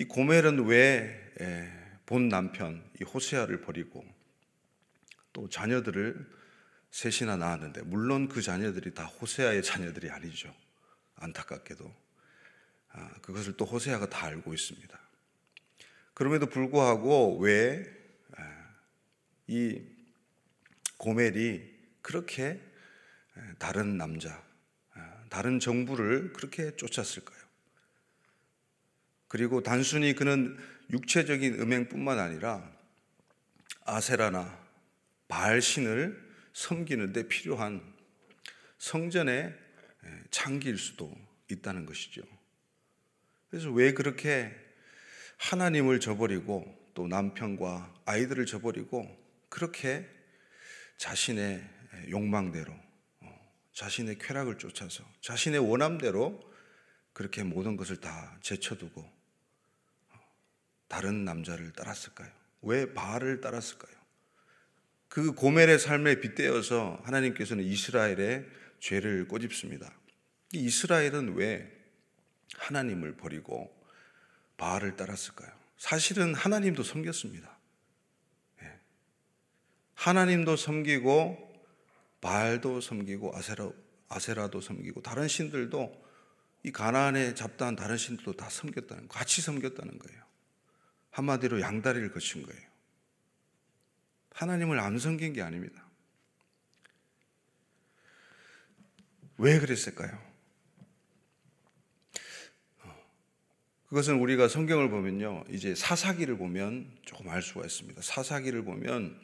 이 고멜은 왜 본 남편 이 호세아를 버리고 또 자녀들을 셋이나 낳았는데 물론 그 자녀들이 다 호세아의 자녀들이 아니죠. 안타깝게도 아, 그것을 또 호세아가 다 알고 있습니다. 그럼에도 불구하고 왜 이 고멜이 그렇게 다른 남자, 다른 정부를 그렇게 쫓았을까요? 그리고 단순히 그는 육체적인 음행뿐만 아니라 아세라나 바알 신을 섬기는 데 필요한 성전의 창기일 수도 있다는 것이죠. 그래서 왜 그렇게 하나님을 저버리고 또 남편과 아이들을 저버리고 그렇게 자신의 욕망대로 어, 자신의 쾌락을 쫓아서 자신의 원함대로 그렇게 모든 것을 다 제쳐두고 어, 다른 남자를 따랐을까요? 왜 바알을 따랐을까요? 그 고멜의 삶에 빗대어서 하나님께서는 이스라엘의 죄를 꼬집습니다. 이스라엘은 왜 하나님을 버리고 바알을 따랐을까요? 사실은 하나님도 섬겼습니다. 예. 하나님도 섬기고 바알도 섬기고 아세라, 아세라도 섬기고 다른 신들도 이 가나안에 잡다한 다른 신들도 다 섬겼다는 같이 섬겼다는 거예요. 한마디로 양다리를 거친 거예요. 하나님을 안 섬긴 게 아닙니다. 왜 그랬을까요? 그것은 우리가 성경을 보면요. 이제 사사기를 보면 조금 알 수가 있습니다. 사사기를 보면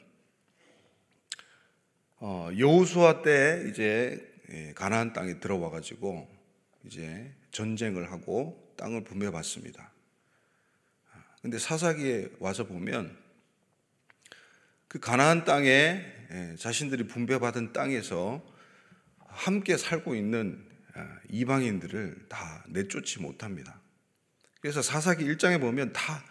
어, 여호수아 때 이제 예, 가나안 땅에 들어와 가지고 이제 전쟁을 하고 땅을 분배받습니다. 근데 사사기에 와서 보면 그 가나안 땅에 예, 자신들이 분배받은 땅에서 함께 살고 있는 아, 이방인들을 다 내쫓지 못합니다. 그래서 사사기 1장에 보면 다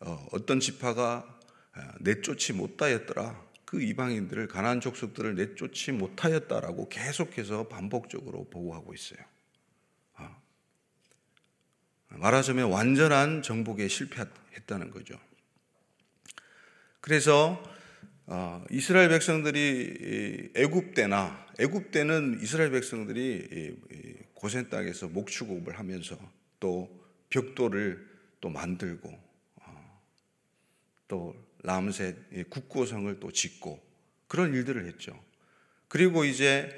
어, 어떤 지파가 아, 내쫓지 못하였더라. 그 이방인들을 가나안 족속들을 내쫓지 못하였다라고 계속해서 반복적으로 보고하고 있어요. 아, 말하자면 완전한 정복에 실패했다는 거죠. 그래서 어, 이스라엘 백성들이 애굽 때나 애굽 때는 이스라엘 백성들이 고센 땅에서 목축업을 하면서 또 벽돌을 또 만들고 어, 또 람셋 국고성을 또 짓고 그런 일들을 했죠. 그리고 이제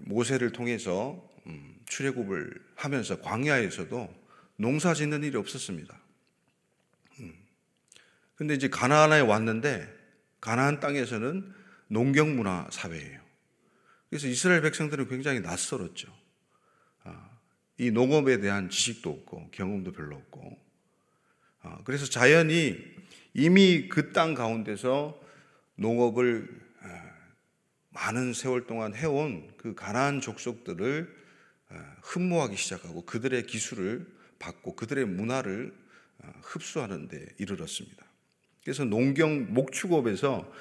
모세를 통해서 음, 출애굽을 하면서 광야에서도 농사 짓는 일이 없었습니다. 음. 근데 이제 가나안에 왔는데 가나안 땅에서는 농경 문화 사회예요. 그래서 이스라엘 백성들은 굉장히 낯설었죠. 아, 이 농업에 대한 지식도 없고 경험도 별로 없고 아, 그래서 자연이 이미 그 땅 가운데서 농업을 아, 많은 세월 동안 해온 그 가나안 족속들을 아, 흠모하기 시작하고 그들의 기술을 받고 그들의 문화를 흡수하는 데 이르렀습니다. 그래서 농경 목축업에서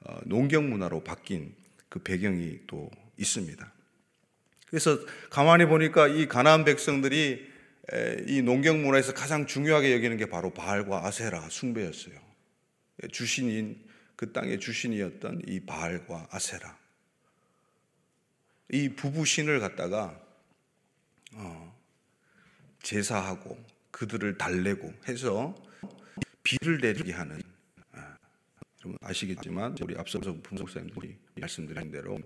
어, 농경 문화로 바뀐 그 배경이 또 있습니다. 그래서 가만히 보니까 이 가나안 백성들이 이 농경 문화에서 가장 중요하게 여기는 게 바로 바알과 아세라 숭배였어요. 주신인 그 땅의 주신이었던 이 바알과 아세라. 이 부부 신을 갖다가 어, 제사하고 그들을 달래고 해서 비를 내리게 하는 아, 여러분 아시겠지만 우리 앞서서 부목사님들이 말씀드린 대로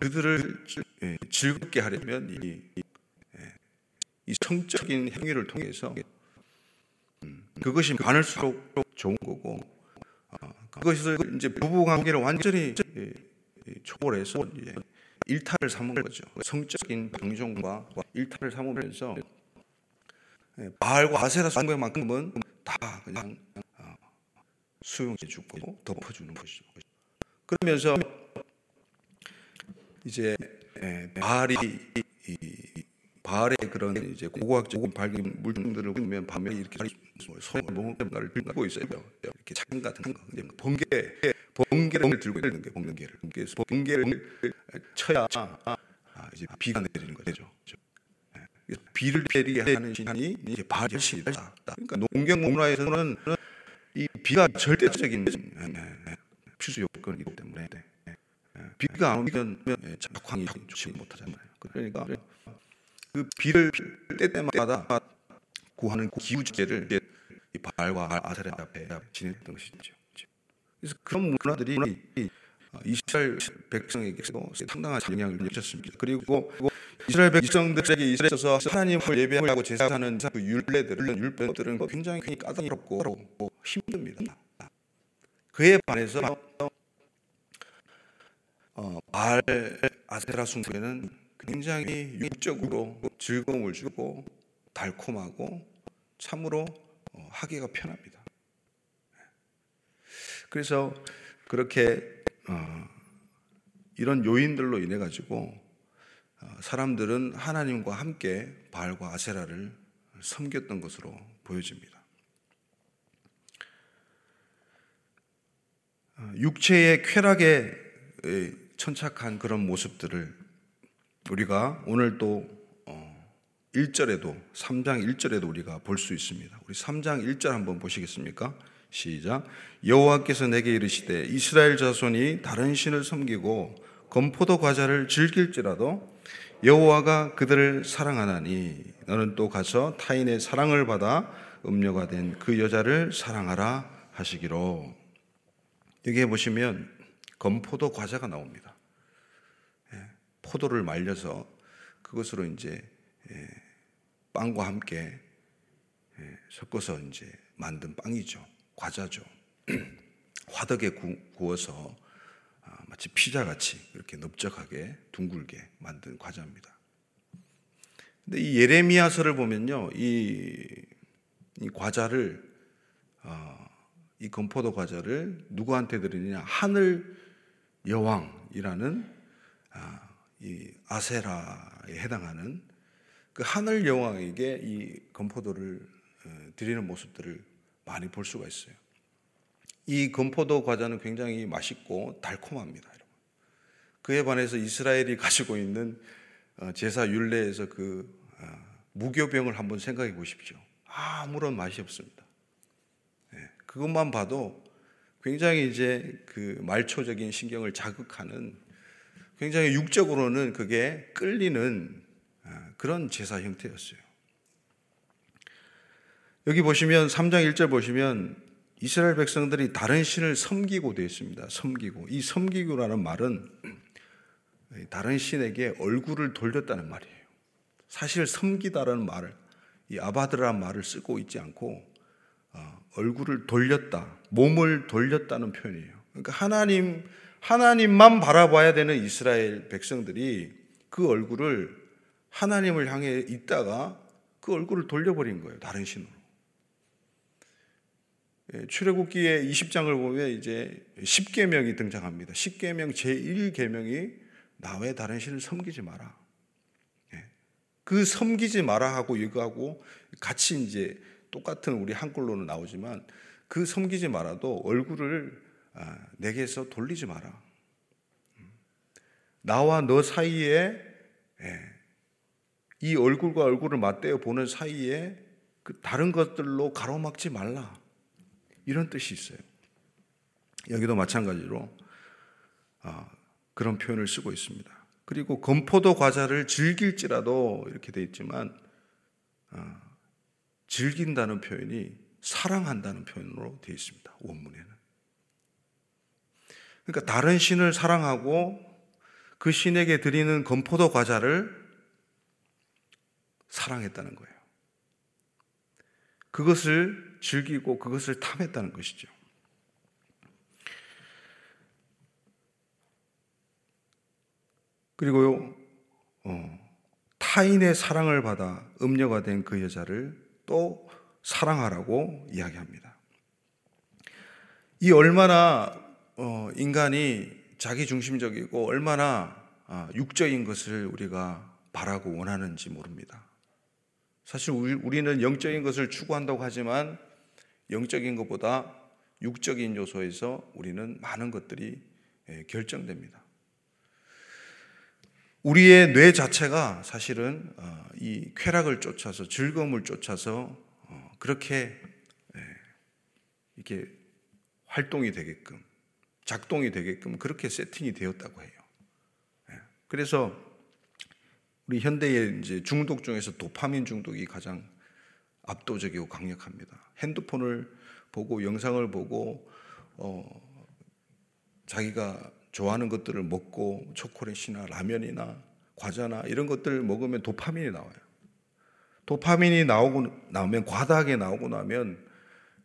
그들을 예, 즐겁게 하려면 이, 예, 이 성적인 행위를 통해서 음, 그것이 많을수록 좋은 거고 어, 그것을 이제 부부 관계를 완전히 초월해서 일탈을 삼은 거죠. 성적인 방종과 일탈을 삼으면서 예, 바알과 아세라 숭배만큼은 다 그냥 어, 수용해주고 덮어주는 것이죠. 그러면서 이제 바알이 바알의 그런 이제 고고학적인 발견 물질들을 보면 밤에 이렇게 손에 뭔가를 들고 있어요. 이렇게 창 같은 거. 번개 번개를 들고 있는 게 번개를. 번개를 쳐야 아, 이제 비가 내리는 거죠. 비를 내리게 하는 신이 이제 바알 신이다. 그러니까 농경 문화에서는 이 비가 절대적인 필수 요건이기 때문에 비가 안 오면 작황이 좋지 못하잖아요. 그러니까 그 비를 때 때마다 구하는 기우제를 이 바알과 아세라 앞에 지냈던 것이죠. 그래서 그런 문화들이 이스라엘 백성에게도 상당한 영향을 미쳤습니다. 그리고 이스라엘 백성들에게 이스라엘에서 하나님을 예배하고 제사하는 그 율례들은 율법들은 굉장히 까다롭고 힘듭니다. 그에 반해서 어, 바알 아세라 숭배는 굉장히 육적으로 즐거움을 주고 달콤하고 참으로 어, 하기가 편합니다. 그래서 그렇게 어, 이런 요인들로 인해 가지고 어, 사람들은 하나님과 함께 바알과 아세라를 섬겼던 것으로 보여집니다. 육체의 쾌락에 천착한 그런 모습들을 우리가 오늘 또 1절에도 3장 1절에도 우리가 볼 수 있습니다. 우리 3장 1절 한번 보시겠습니까? 시작. 여호와께서 내게 이르시되 이스라엘 자손이 다른 신을 섬기고 건포도 과자를 즐길지라도 여호와가 그들을 사랑하나니 너는 또 가서 타인의 사랑을 받아 음료가 된 그 여자를 사랑하라 하시기로. 여기에 보시면 건포도 과자가 나옵니다. 예, 포도를 말려서 그것으로 이제 예, 빵과 함께 예, 섞어서 이제 만든 빵이죠. 과자죠. 화덕에 구워서 아, 마치 피자 같이 이렇게 넓적하게 둥글게 만든 과자입니다. 근데 이 예레미야서를 보면요, 이, 이 과자를 어, 이 건포도 과자를 누구한테 드리느냐? 하늘 여왕이라는 아, 이 아세라에 해당하는 그 하늘 여왕에게 이 건포도를 어, 드리는 모습들을 많이 볼 수가 있어요. 이 건포도 과자는 굉장히 맛있고 달콤합니다. 여러분. 그에 반해서 이스라엘이 가지고 있는 어, 제사 율례에서 그 어, 무교병을 한번 생각해 보십시오. 아무런 맛이 없습니다. 예, 그것만 봐도 굉장히 이제 그 말초적인 신경을 자극하는 굉장히 육적으로는 그게 끌리는 아, 그런 제사 형태였어요. 여기 보시면 3장 1절 보시면 이스라엘 백성들이 다른 신을 섬기고 되어 있습니다. 섬기고. 이 섬기고라는 말은 다른 신에게 얼굴을 돌렸다는 말이에요. 사실 섬기다라는 말을 이 아바드라는 말을 쓰고 있지 않고 어, 얼굴을 돌렸다, 몸을 돌렸다는 표현이에요. 그러니까 하나님 하나님만 바라봐야 되는 이스라엘 백성들이 그 얼굴을 하나님을 향해 있다가 그 얼굴을 돌려버린 거예요. 다른 신으로. 예, 출애굽기의 20장을 보면 이제 10계명이 등장합니다. 10계명 제1계명이 나 외 다른 신을 섬기지 마라. 예, 그 섬기지 마라 하고 이거하고 같이 이제 똑같은 우리 한글로는 나오지만 그 섬기지 말아도 얼굴을 아, 내게서 돌리지 마라. 음. 나와 너 사이에 예, 이 얼굴과 얼굴을 맞대어 보는 사이에 그 다른 것들로 가로막지 말라. 이런 뜻이 있어요. 여기도 마찬가지로 아, 그런 표현을 쓰고 있습니다. 그리고 건포도 과자를 즐길지라도 이렇게 돼 있지만 아, 즐긴다는 표현이 사랑한다는 표현으로 되어 있습니다. 원문에는. 그러니까 다른 신을 사랑하고 그 신에게 드리는 건포도 과자를 사랑했다는 거예요. 그것을 즐기고 그것을 탐했다는 것이죠. 그리고요, 어, 타인의 사랑을 받아 음녀가 된 그 여자를 또 사랑하라고 이야기합니다. 이 얼마나 어, 인간이 자기 중심적이고 얼마나 아, 육적인 것을 우리가 바라고 원하는지 모릅니다. 사실 우리는 영적인 것을 추구한다고 하지만 영적인 것보다 육적인 요소에서 우리는 많은 것들이 예, 결정됩니다. 우리의 뇌 자체가 사실은 어, 이 쾌락을 쫓아서 즐거움을 쫓아서 어, 그렇게 예, 이렇게 활동이 되게끔 작동이 되게끔 그렇게 세팅이 되었다고 해요. 예, 그래서 우리 현대의 이제 중독 중에서 도파민 중독이 가장 압도적이고 강력합니다. 핸드폰을 보고 영상을 보고 어, 자기가 좋아하는 것들을 먹고 초콜릿이나 라면이나 과자나 이런 것들 먹으면 도파민이 나와요. 도파민이 나오고 나오면 과다하게 나오고 나면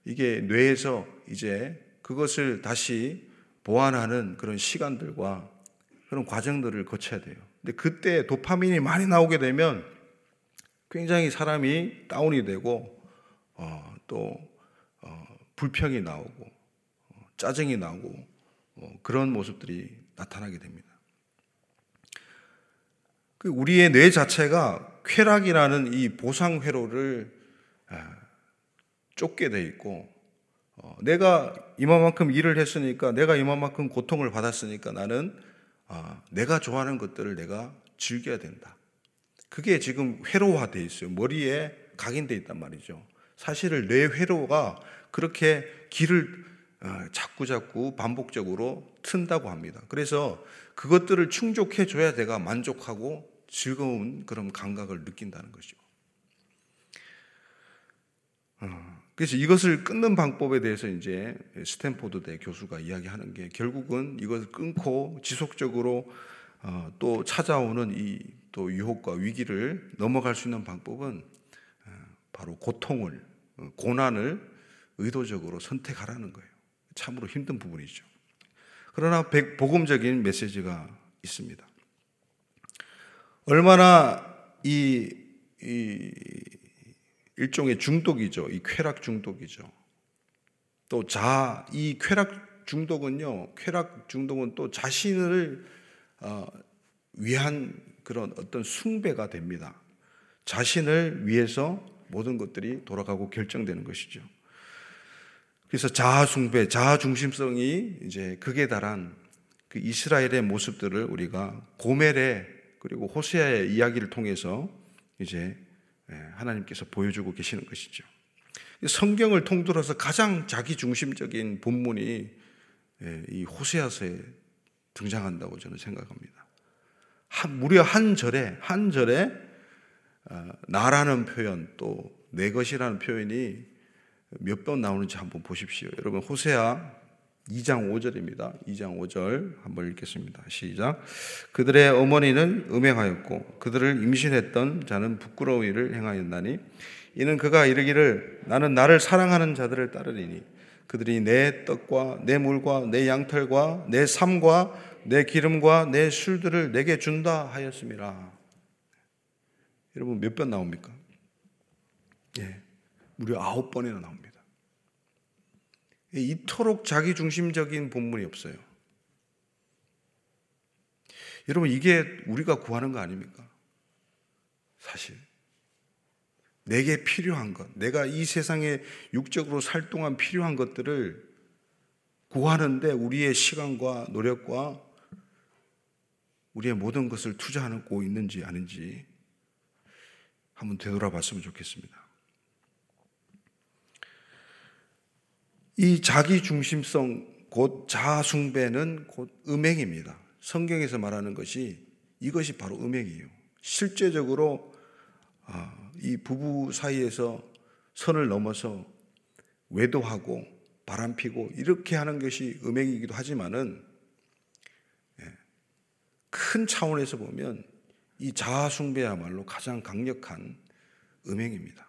이게 뇌에서 이제 그것을 다시 보완하는 그런 시간들과 그런 과정들을 거쳐야 돼요. 근데 그때 도파민이 많이 나오게 되면 굉장히 사람이 다운이 되고 어, 또 어, 불평이 나오고 어, 짜증이 나고 어, 그런 모습들이 나타나게 됩니다. 그 우리의 뇌 자체가 쾌락이라는 이 보상 회로를 아, 쫓게 돼 있고 어, 내가 이만큼 일을 했으니까 내가 이만큼 고통을 받았으니까 나는 아, 내가 좋아하는 것들을 내가 즐겨야 된다. 그게 지금 회로화돼 있어요. 머리에 각인돼 있단 말이죠. 사실을 뇌 회로가 그렇게 길을 어, 자꾸 자꾸 반복적으로 튼다고 합니다. 그래서 그것들을 충족해 줘야 내가 만족하고 즐거운 그런 감각을 느낀다는. 어, 그래서 이것을 끊는 방법에 대해서 이제 스탠포드대 교수가 이야기하는 게 결국은 이것을 끊고 지속적으로 어, 또 찾아오는 이 또 유혹과 위기를 넘어갈 수 있는 방법은 바로 고통을 고난을 의도적으로 선택하라는 거예요. 참으로 힘든 부분이죠. 그러나 복음적인 메시지가 있습니다. 얼마나 이, 이 일종의 중독이죠. 이 쾌락 중독이죠. 또 자, 이 쾌락 중독은요, 쾌락 중독은 또 자신을 어, 위한 그런 어떤 숭배가 됩니다. 자신을 위해서 모든 것들이 돌아가고 결정되는 것이죠. 그래서 자아숭배, 자아중심성이 이제 극에 달한 그 이스라엘의 모습들을 우리가 고멜의 그리고 호세아의 이야기를 통해서 이제 예, 하나님께서 보여주고 계시는 것이죠. 성경을 통틀어서 가장 자기 중심적인 본문이 예, 이 호세아서에 등장한다고 저는 생각합니다. 한, 무려 한 절에 한 절에 어, 나라는 표현 또 내 것이라는 표현이 몇 번 나오는지 한번 보십시오. 여러분 호세아 2장 5절입니다. 2장 5절 한번 읽겠습니다. 시작. 그들의 어머니는 음행하였고 그들을 임신했던 자는 부끄러운 일을 행하였나니 이는 그가 이르기를 나는 나를 사랑하는 자들을 따르리니 그들이 내 떡과 내 물과 내 양털과 내 삶과 내 기름과 내 술들을 내게 준다 하였습니다. 여러분 몇 번 나옵니까? 예. 무려 아홉 번이나 나옵니다. 이토록 자기중심적인 본문이 없어요. 여러분, 이게 우리가 구하는 거 아닙니까? 사실. 내게 필요한 것, 내가 이 세상에 육적으로 살 동안 필요한 것들을 구하는데 우리의 시간과 노력과 우리의 모든 것을 투자하고 있는지 아닌지 한번 되돌아 봤으면 좋겠습니다. 이 자기 중심성 곧 자아숭배는 곧 음행입니다. 성경에서 말하는 것이 이것이 바로 음행이에요. 실제적으로 아, 이 부부 사이에서 선을 넘어서 외도하고 바람피고 이렇게 하는 것이 음행이기도 하지만은 예, 큰 차원에서 보면 이 자아숭배야말로 가장 강력한 음행입니다.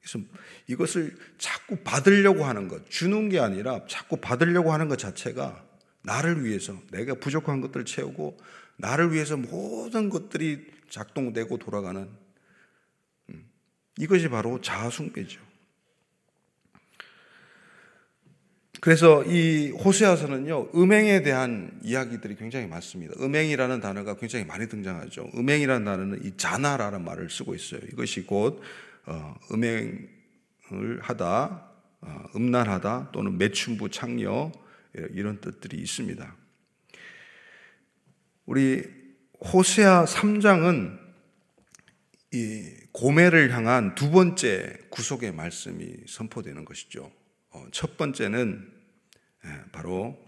그래서 이것을 자꾸 받으려고 하는 것, 주는 게 아니라 자꾸 받으려고 하는 것 자체가 나를 위해서 내가 부족한 것들을 채우고 나를 위해서 모든 것들이 작동되고 돌아가는 음, 이것이 바로 자아숭배죠. 그래서 이 호세아서는요, 음행에 대한 이야기들이 굉장히 많습니다. 음행이라는 단어가 굉장히 많이 등장하죠. 음행이라는 단어는 이 자나라는 말을 쓰고 있어요. 이것이 곧 어, 음행을 하다, 어, 음란하다 또는 매춘부 창녀 이런 뜻들이 있습니다. 우리 호세아 3장은 이 고매를 향한 두 번째 구속의 말씀이 선포되는 것이죠. 어, 첫 번째는 예, 바로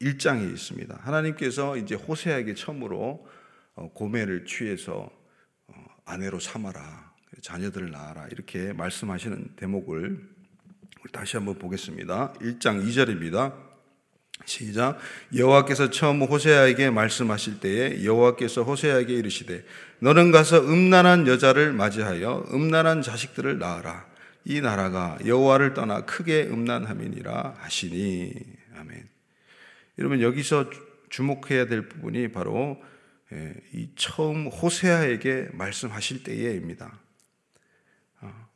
1장에 어, 있습니다. 하나님께서 이제 호세아에게 처음으로 어, 고매를 취해서 아내로 삼아라. 자녀들을 낳아라. 이렇게 말씀하시는 대목을 다시 한번 보겠습니다. 1장 2절입니다. 시작. 여호와께서 처음 호세아에게 말씀하실 때에 여호와께서 호세아에게 이르시되 너는 가서 음란한 여자를 맞이하여 음란한 자식들을 낳아라. 이 나라가 여호와를 떠나 크게 음란함이니라 하시니 아멘. 여러분 여기서 주목해야 될 부분이 바로 예, 이 처음 호세아에게 말씀하실 때에입니다. 어.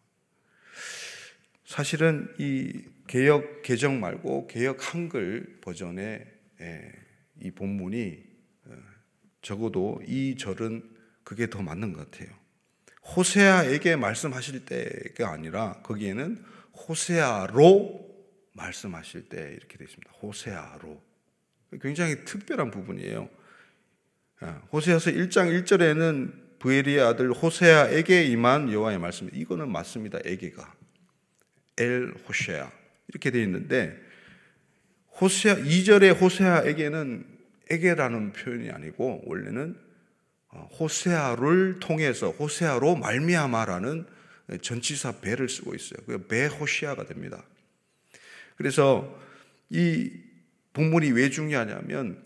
사실은 이 개혁 개정 말고 개혁 한글 버전의 예, 이 본문이 어, 적어도 이 절은 그게 더 맞는 것 같아요. 호세아에게 말씀하실 때가 아니라 거기에는 호세아로 말씀하실 때 이렇게 되어 있습니다. 호세아로. 굉장히 특별한 부분이에요. 아, 호세아서 1장 1절에는 부엘리의 아들 호세아에게 임한 여호와의 말씀. 이거는 맞습니다. 에게가. 엘 호세아. 이렇게 되어 있는데 호세아 2절의 호세아에게는 에게라는 표현이 아니고 원래는 어, 호세아를 통해서 호세아로 말미암아라는 전치사 배를 쓰고 있어요. 그 배 호시아가 됩니다. 그래서 이 본문이 왜 중요하냐면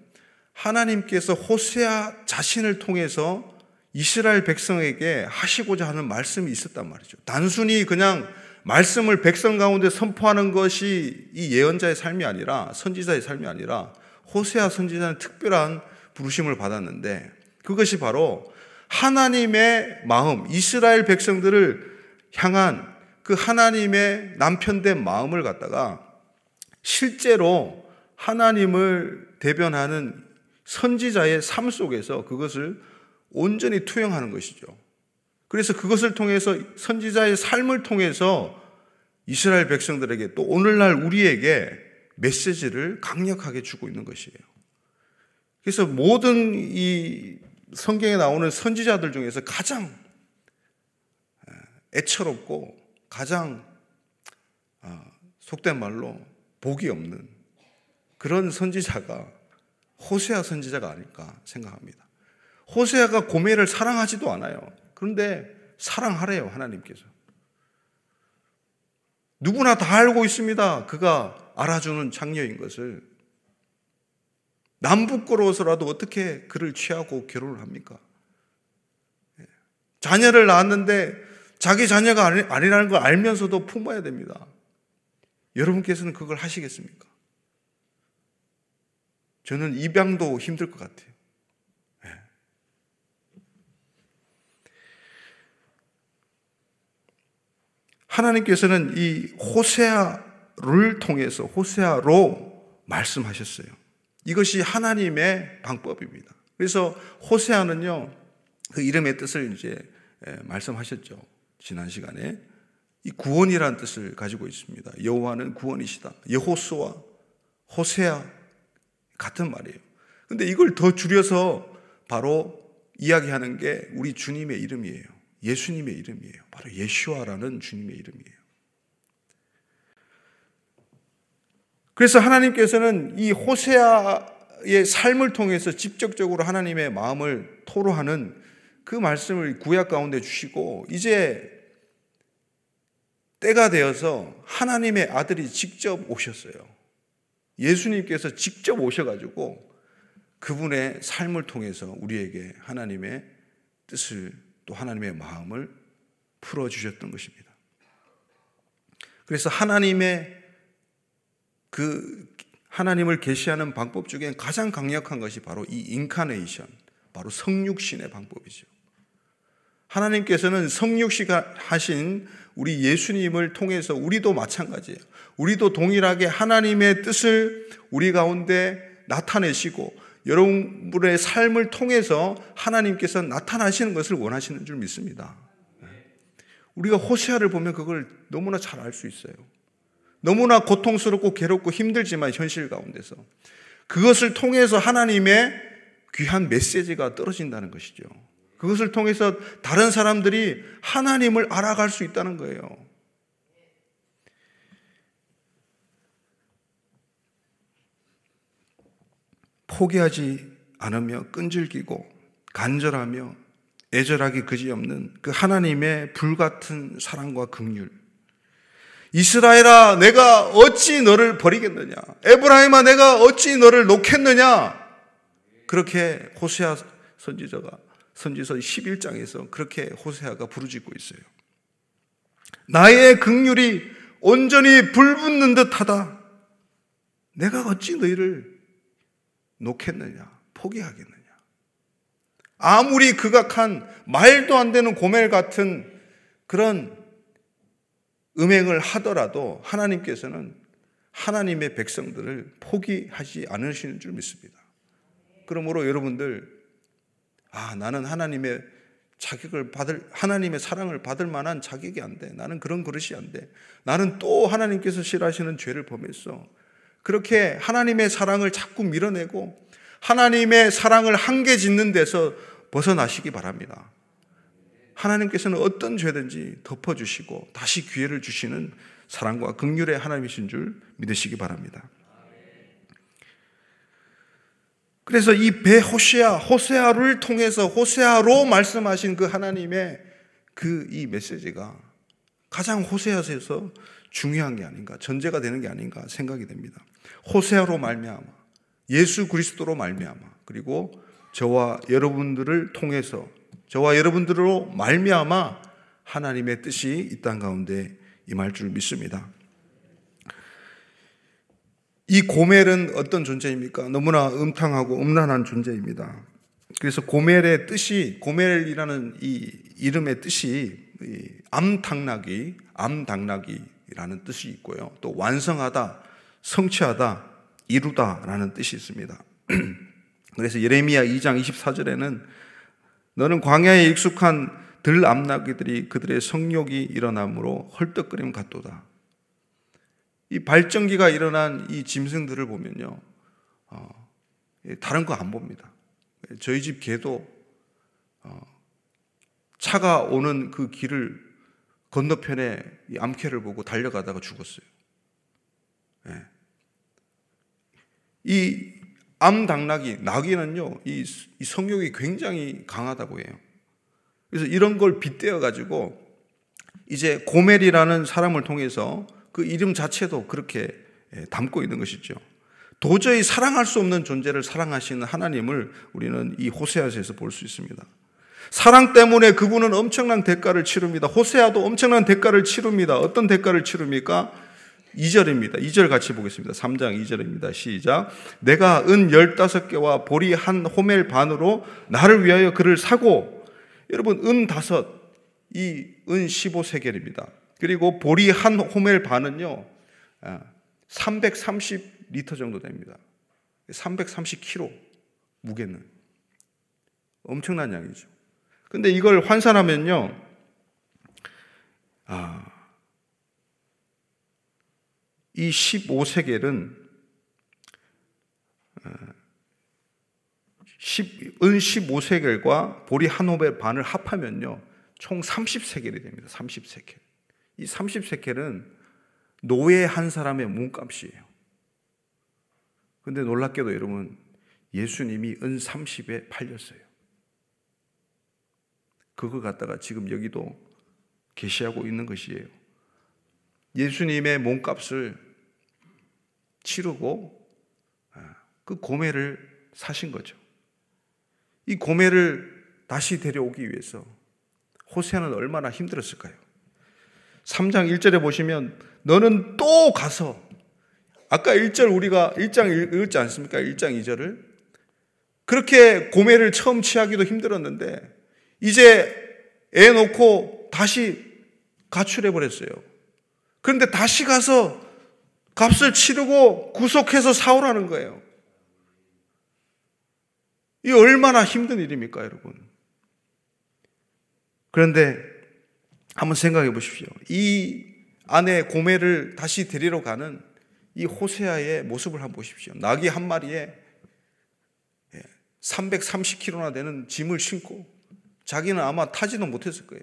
하나님께서 호세아 자신을 통해서 이스라엘 백성에게 하시고자 하는 말씀이 있었단 말이죠. 단순히 그냥 말씀을 백성 가운데 선포하는 것이 이 예언자의 삶이 아니라 선지자의 삶이 아니라 호세아 선지자는 특별한 부르심을 받았는데 그것이 바로 하나님의 마음, 이스라엘 백성들을 향한 그 하나님의 남편된 마음을 갖다가 실제로 하나님을 대변하는 선지자의 삶 속에서 그것을 온전히 투영하는 것이죠. 그래서 그것을 통해서 선지자의 삶을 통해서 이스라엘 백성들에게 또 오늘날 우리에게 메시지를 강력하게 주고 있는 것이에요. 그래서 모든 이 성경에 나오는 선지자들 중에서 가장 애처롭고 가장 아, 속된 말로 복이 없는 그런 선지자가 호세아 선지자가 아닐까 생각합니다. 호세아가 고멜을 사랑하지도 않아요. 그런데 사랑하래요, 하나님께서. 누구나 다 알고 있습니다. 그가 알아주는 장녀인 것을. 남부끄러워서라도 어떻게 그를 취하고 결혼을 합니까? 예. 자녀를 낳았는데 자기 자녀가 아니라는 걸 알면서도 품어야 됩니다. 여러분께서는 그걸 하시겠습니까? 저는 입양도 힘들 것 같아요. 예. 하나님께서는 이 호세아를 통해서 호세아로 말씀하셨어요. 이것이 하나님의 방법입니다. 그래서 호세아는요, 그 이름의 뜻을 이제 말씀하셨죠. 지난 시간에. 이 구원이라는 뜻을 가지고 있습니다. 여호와는 구원이시다. 여호수와 호세아 같은 말이에요. 근데 이걸 더 줄여서 바로 이야기하는 게 우리 주님의 이름이에요. 예수님의 이름이에요. 바로 예슈아라는 주님의 이름이에요. 그래서 하나님께서는 이 호세아의 삶을 통해서 직접적으로 하나님의 마음을 토로하는 그 말씀을 구약 가운데 주시고 이제 때가 되어서 하나님의 아들이 직접 오셨어요. 예수님께서 직접 오셔가지고 그분의 삶을 통해서 우리에게 하나님의 뜻을 또 하나님의 마음을 풀어주셨던 것입니다. 그래서 하나님의 그 하나님을 계시하는 방법 중에 가장 강력한 것이 바로 이 인카네이션, 바로 성육신의 방법이죠. 하나님께서는 성육신 하신 우리 예수님을 통해서 우리도 마찬가지예요. 우리도 동일하게 하나님의 뜻을 우리 가운데 나타내시고 여러분의 삶을 통해서 하나님께서 나타나시는 것을 원하시는 줄 믿습니다. 우리가 호세아를 보면 그걸 너무나 잘 알 수 있어요. 너무나 고통스럽고 괴롭고 힘들지만 현실 가운데서 그것을 통해서 하나님의 귀한 메시지가 떨어진다는 것이죠. 그것을 통해서 다른 사람들이 하나님을 알아갈 수 있다는 거예요. 포기하지 않으며 끈질기고 간절하며 애절하기 그지없는 그 하나님의 불같은 사랑과 긍휼. 이스라엘아, 내가 어찌 너를 버리겠느냐? 에브라임아, 내가 어찌 너를 놓겠느냐? 그렇게 호세아 선지자가 선지서 11장에서 그렇게 호세아가 부르짖고 있어요. 나의 긍휼이 온전히 불붙는 듯하다. 내가 어찌 너희를 놓겠느냐? 포기하겠느냐? 아무리 극악한 말도 안 되는 고멜 같은 그런 음행을 하더라도 하나님께서는 하나님의 백성들을 포기하지 않으시는 줄 믿습니다. 그러므로 여러분들, 아, 나는 하나님의 자격을 받을, 하나님의 사랑을 받을 만한 자격이 안 돼. 나는 그런 그릇이 안 돼. 나는 또 하나님께서 싫어하시는 죄를 범했어. 그렇게 하나님의 사랑을 자꾸 밀어내고 하나님의 사랑을 한계 짓는 데서 벗어나시기 바랍니다. 하나님께서는 어떤 죄든지 덮어주시고 다시 기회를 주시는 사랑과 극률의 하나님이신 줄 믿으시기 바랍니다. 그래서 이 배 호세아, 호세아를 통해서 호세아로 말씀하신 그 하나님의 그 이 메시지가 가장 호세아에서 중요한 게 아닌가, 전제가 되는 게 아닌가 생각이 됩니다. 호세아로 말미암아, 예수 그리스도로 말미암아, 그리고 저와 여러분들을 통해서 저와 여러분들로 말미암아 하나님의 뜻이 이 땅 가운데 임할 줄 믿습니다. 이 고멜은 어떤 존재입니까? 너무나 음탕하고 음란한 존재입니다. 그래서 고멜의 뜻이 고멜이라는 이 이름의 뜻이 암당나귀, 암당나귀 라는 뜻이 있고요. 또 완성하다, 성취하다, 이루다 라는 뜻이 있습니다. 그래서 예레미야 2장 24절에는 너는 광야에 익숙한 들암나귀들이 그들의 성욕이 일어남으로 헐떡거림 같도다. 이 발전기가 일어난 이 짐승들을 보면요, 어, 다른 거 안 봅니다. 저희 집 개도 어, 차가 오는 그 길을 건너편에 이 암캐를 보고 달려가다가 죽었어요. 네. 이 암 당나귀, 나귀는요, 이, 이 성욕이 굉장히 강하다고 해요. 그래서 이런 걸 빗대어 가지고 이제 고멜이라는 사람을 통해서 그 이름 자체도 그렇게 예, 담고 있는 것이죠. 도저히 사랑할 수 없는 존재를 사랑하시는 하나님을 우리는 이 호세아서에서 볼 수 있습니다. 사랑 때문에 그분은 엄청난 대가를 치릅니다. 호세아도 엄청난 대가를 치릅니다. 어떤 대가를 치릅니까? 2절입니다. 2절 같이 보겠습니다. 3장 2절입니다. 시작. 내가 은 15개와 보리 한 호멜 반으로 나를 위하여 그를 사고 여러분 은 다섯 이 은 15세겔입니다. 그리고 보리 한 호멜 반은요. 330리터 아, 정도 됩니다. 330kg 무게는 엄청난 양이죠. 근데 이걸 환산하면요. 아, 이 15세겔은 은 15세겔과 보리 한 호벨 반을 합하면요. 총 30세겔이 됩니다. 30세겔. 이 30세겔은 노예 한 사람의 몸값이에요. 근데 놀랍게도 여러분, 예수님이 은 30에 팔렸어요. 그거 갖다가 지금 여기도 계시하고 있는 것이에요. 예수님의 몸값을 치르고 아, 그 고매를 사신 거죠. 이 고매를 다시 데려오기 위해서 호세아는 얼마나 힘들었을까요? 3장 1절에 보시면 너는 또 가서 아까 1절 우리가 1장 읽었지 않습니까? 1장 2절을 그렇게 고매를 처음 취하기도 힘들었는데 이제 애 놓고 다시 가출해 버렸어요. 그런데 다시 가서 값을 치르고 구속해서 사오라는 거예요. 이 얼마나 힘든 일입니까, 여러분? 그런데 한번 생각해 보십시오. 이 아내 고매를 다시 데리러 가는 이 호세아의 모습을 한번 보십시오. 낙이 한 마리에 330kg나 되는 짐을 신고 자기는 아마 타지도 못했을 거예요.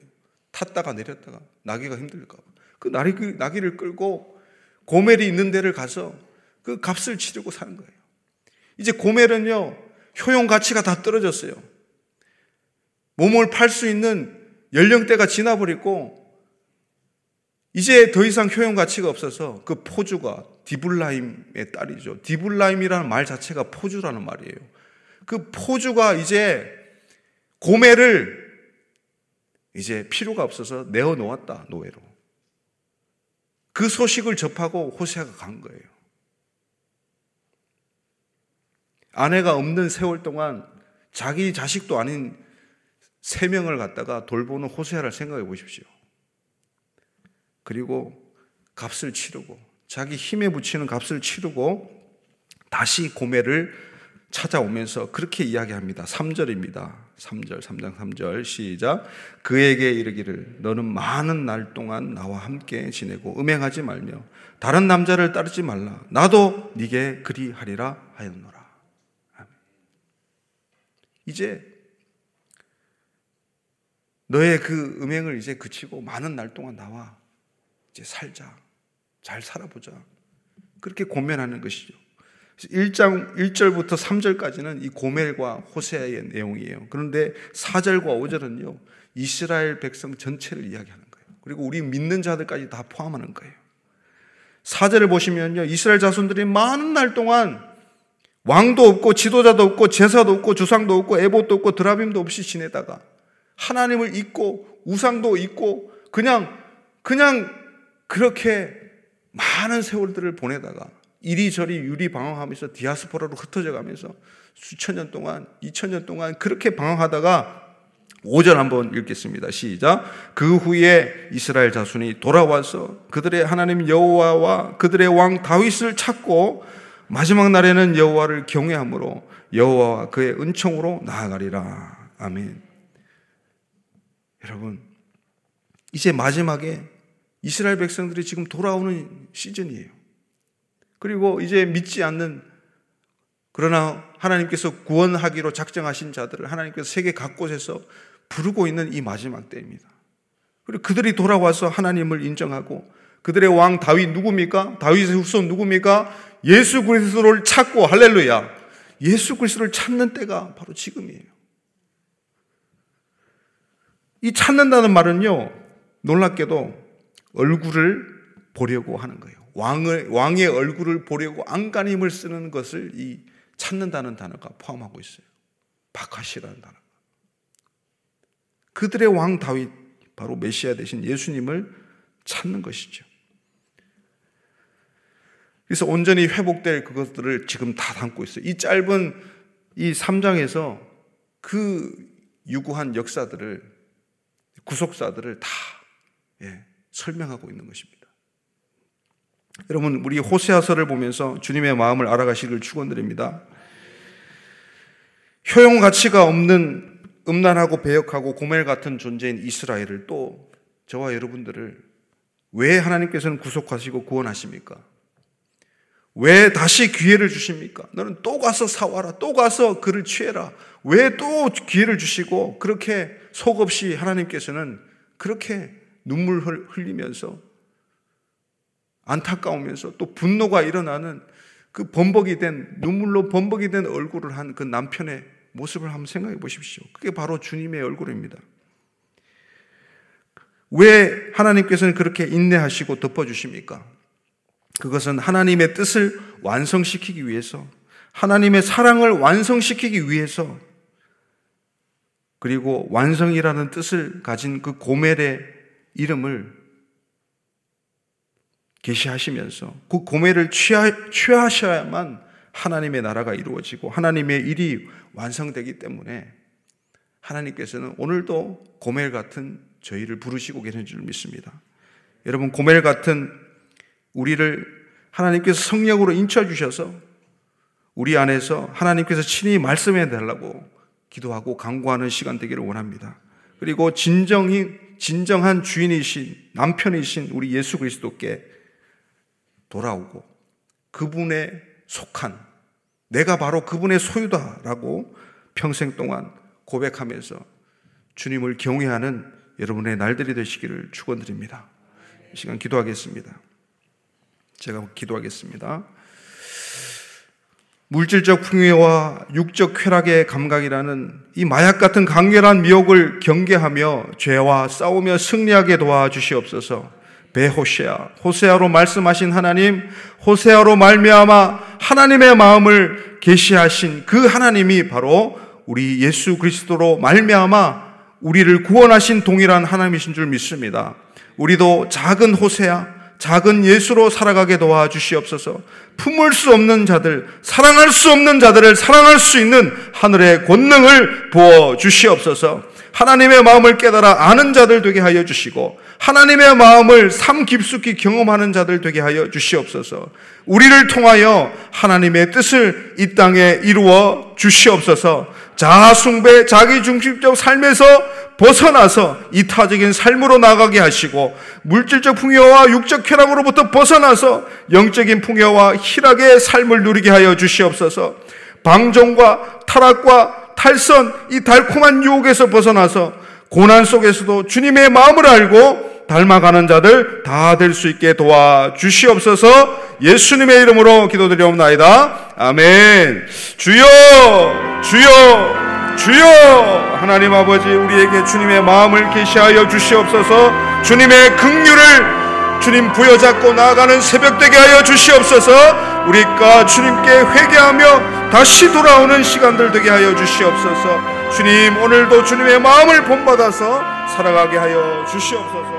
탔다가 내렸다가 나기가 힘들까 봐. 그 나기, 나기를 끌고 고멜이 있는 데를 가서 그 값을 치르고 사는 거예요. 이제 고멜은요, 효용 가치가 다 떨어졌어요. 몸을 팔 수 있는 연령대가 지나버리고 이제 더 이상 효용 가치가 없어서 그 포주가 디블라임의 딸이죠. 디블라임이라는 말 자체가 포주라는 말이에요. 그 포주가 이제 고매를 이제 필요가 없어서 내어 놓았다, 노예로. 그 소식을 접하고 호세아가 간 거예요. 아내가 없는 세월 동안 자기 자식도 아닌 세 명을 갖다가 돌보는 호세아를 생각해 보십시오. 그리고 값을 치르고 자기 힘에 붙이는 값을 치르고 다시 고매를 찾아오면서 그렇게 이야기합니다. 3절입니다. 3절, 3장 3절 시작. 그에게 이르기를 너는 많은 날 동안 나와 함께 지내고 음행하지 말며 다른 남자를 따르지 말라. 나도 네게 그리하리라 하였노라. 이제 너의 그 음행을 이제 그치고 많은 날 동안 나와 이제 살자. 잘 살아보자. 그렇게 고면하는 것이죠. 1장 1절부터 3절까지는 이 고멜과 호세아의 내용이에요. 그런데 4절과 5절은요. 이스라엘 백성 전체를 이야기하는 거예요. 그리고 우리 믿는 자들까지 다 포함하는 거예요. 4절을 보시면요. 이스라엘 자손들이 많은 날 동안 왕도 없고 지도자도 없고 제사도 없고 주상도 없고 에봇도 없고 드라빔도 없이 지내다가 하나님을 잊고 우상도 잊고 그냥 그냥 그렇게 많은 세월들을 보내다가 이리저리 유리 방황하면서 디아스포라로 흩어져 가면서 수천 년 동안, 이천 년 동안 그렇게 방황하다가 5절 한번 읽겠습니다. 시작. 그 후에 이스라엘 자손이 돌아와서 그들의 하나님 여호와와 그들의 왕 다윗을 찾고 마지막 날에는 여호와를 경외함으로 여호와와 그의 은총으로 나아가리라. 아멘. 여러분, 이제 마지막에 이스라엘 백성들이 지금 돌아오는 시즌이에요. 그리고 이제 믿지 않는 그러나 하나님께서 구원하기로 작정하신 자들을 하나님께서 세계 각곳에서 부르고 있는 이 마지막 때입니다. 그리고 그들이 돌아와서 하나님을 인정하고 그들의 왕 다윗 누굽니까? 다윗의 후손 누굽니까? 예수 그리스도를 찾고 할렐루야. 예수 그리스도를 찾는 때가 바로 지금이에요. 이 찾는다는 말은요. 놀랍게도 얼굴을 보려고 하는 거예요. 왕을, 왕의 얼굴을 보려고 안간힘을 쓰는 것을 이 찾는다는 단어가 포함하고 있어요. 바카시라는 단어. 그들의 왕 다윗, 바로 메시아 대신 예수님을 찾는 것이죠. 그래서 온전히 회복될 그것들을 지금 다 담고 있어요. 이 짧은 이 3장에서 그 유구한 역사들을, 구속사들을 다 예, 설명하고 있는 것입니다. 여러분, 우리 호세아서를 보면서 주님의 마음을 알아가시길 축원드립니다. 효용 가치가 없는 음란하고 배역하고 고멜 같은 존재인 이스라엘을 또 저와 여러분들을 왜 하나님께서는 구속하시고 구원하십니까? 왜 다시 기회를 주십니까? 너는 또 가서 사와라. 또 가서 그를 취해라. 왜 또 기회를 주시고 그렇게 속없이 하나님께서는 그렇게 눈물 흘리면서 안타까우면서 또 분노가 일어나는 그 범벅이 된 눈물로 범벅이 된 얼굴을 한 그 남편의 모습을 한번 생각해 보십시오. 그게 바로 주님의 얼굴입니다. 왜 하나님께서는 그렇게 인내하시고 덮어주십니까? 그것은 하나님의 뜻을 완성시키기 위해서, 하나님의 사랑을 완성시키기 위해서, 그리고 완성이라는 뜻을 가진 그 고멜의 이름을 계시하시면서 그 고매를 취하, 취하셔야만 하나님의 나라가 이루어지고 하나님의 일이 완성되기 때문에 하나님께서는 오늘도 고멜 같은 저희를 부르시고 계신 줄 믿습니다. 여러분 고멜 같은 우리를 하나님께서 성령으로 인쳐 주셔서 우리 안에서 하나님께서 친히 말씀해 달라고 기도하고 강구하는 시간 되기를 원합니다. 그리고 진정이 진정한 주인이신 남편이신 우리 예수 그리스도께 돌아오고 그분의 속한 내가 바로 그분의 소유다라고 평생 동안 고백하면서 주님을 경외하는 여러분의 날들이 되시기를 축원드립니다. 이 시간 기도하겠습니다. 제가 기도하겠습니다. 물질적 풍요와 육적 쾌락의 감각이라는 이 마약 같은 강렬한 미혹을 경계하며 죄와 싸우며 승리하게 도와주시옵소서. 베호세아, 호세아로 말씀하신 하나님, 호세아로 말미암아 하나님의 마음을 계시하신 그 하나님이 바로 우리 예수 그리스도로 말미암아 우리를 구원하신 동일한 하나님이신 줄 믿습니다. 우리도 작은 호세아, 작은 예수로 살아가게 도와주시옵소서. 품을 수 없는 자들, 사랑할 수 없는 자들을 사랑할 수 있는 하늘의 권능을 부어 주시옵소서. 하나님의 마음을 깨달아 아는 자들 되게 하여 주시고 하나님의 마음을 삶 깊숙이 경험하는 자들 되게 하여 주시옵소서. 우리를 통하여 하나님의 뜻을 이 땅에 이루어 주시옵소서. 자아숭배, 자기중심적 삶에서 벗어나서 이타적인 삶으로 나가게 하시고 물질적 풍요와 육적 쾌락으로부터 벗어나서 영적인 풍요와 희락의 삶을 누리게 하여 주시옵소서. 방종과 타락과 탈선 이 달콤한 유혹에서 벗어나서 고난 속에서도 주님의 마음을 알고 닮아가는 자들 다 될 수 있게 도와 주시옵소서. 예수님의 이름으로 기도드리옵나이다. 아멘. 주여, 주여, 주여. 하나님 아버지 우리에게 주님의 마음을 계시하여 주시옵소서. 주님의 긍휼을 주님 부여잡고 나아가는 새벽 되게 하여 주시옵소서. 우리가 주님께 회개하며 다시 돌아오는 시간들 되게 하여 주시옵소서. 주님 오늘도 주님의 마음을 본받아서 살아가게 하여 주시옵소서.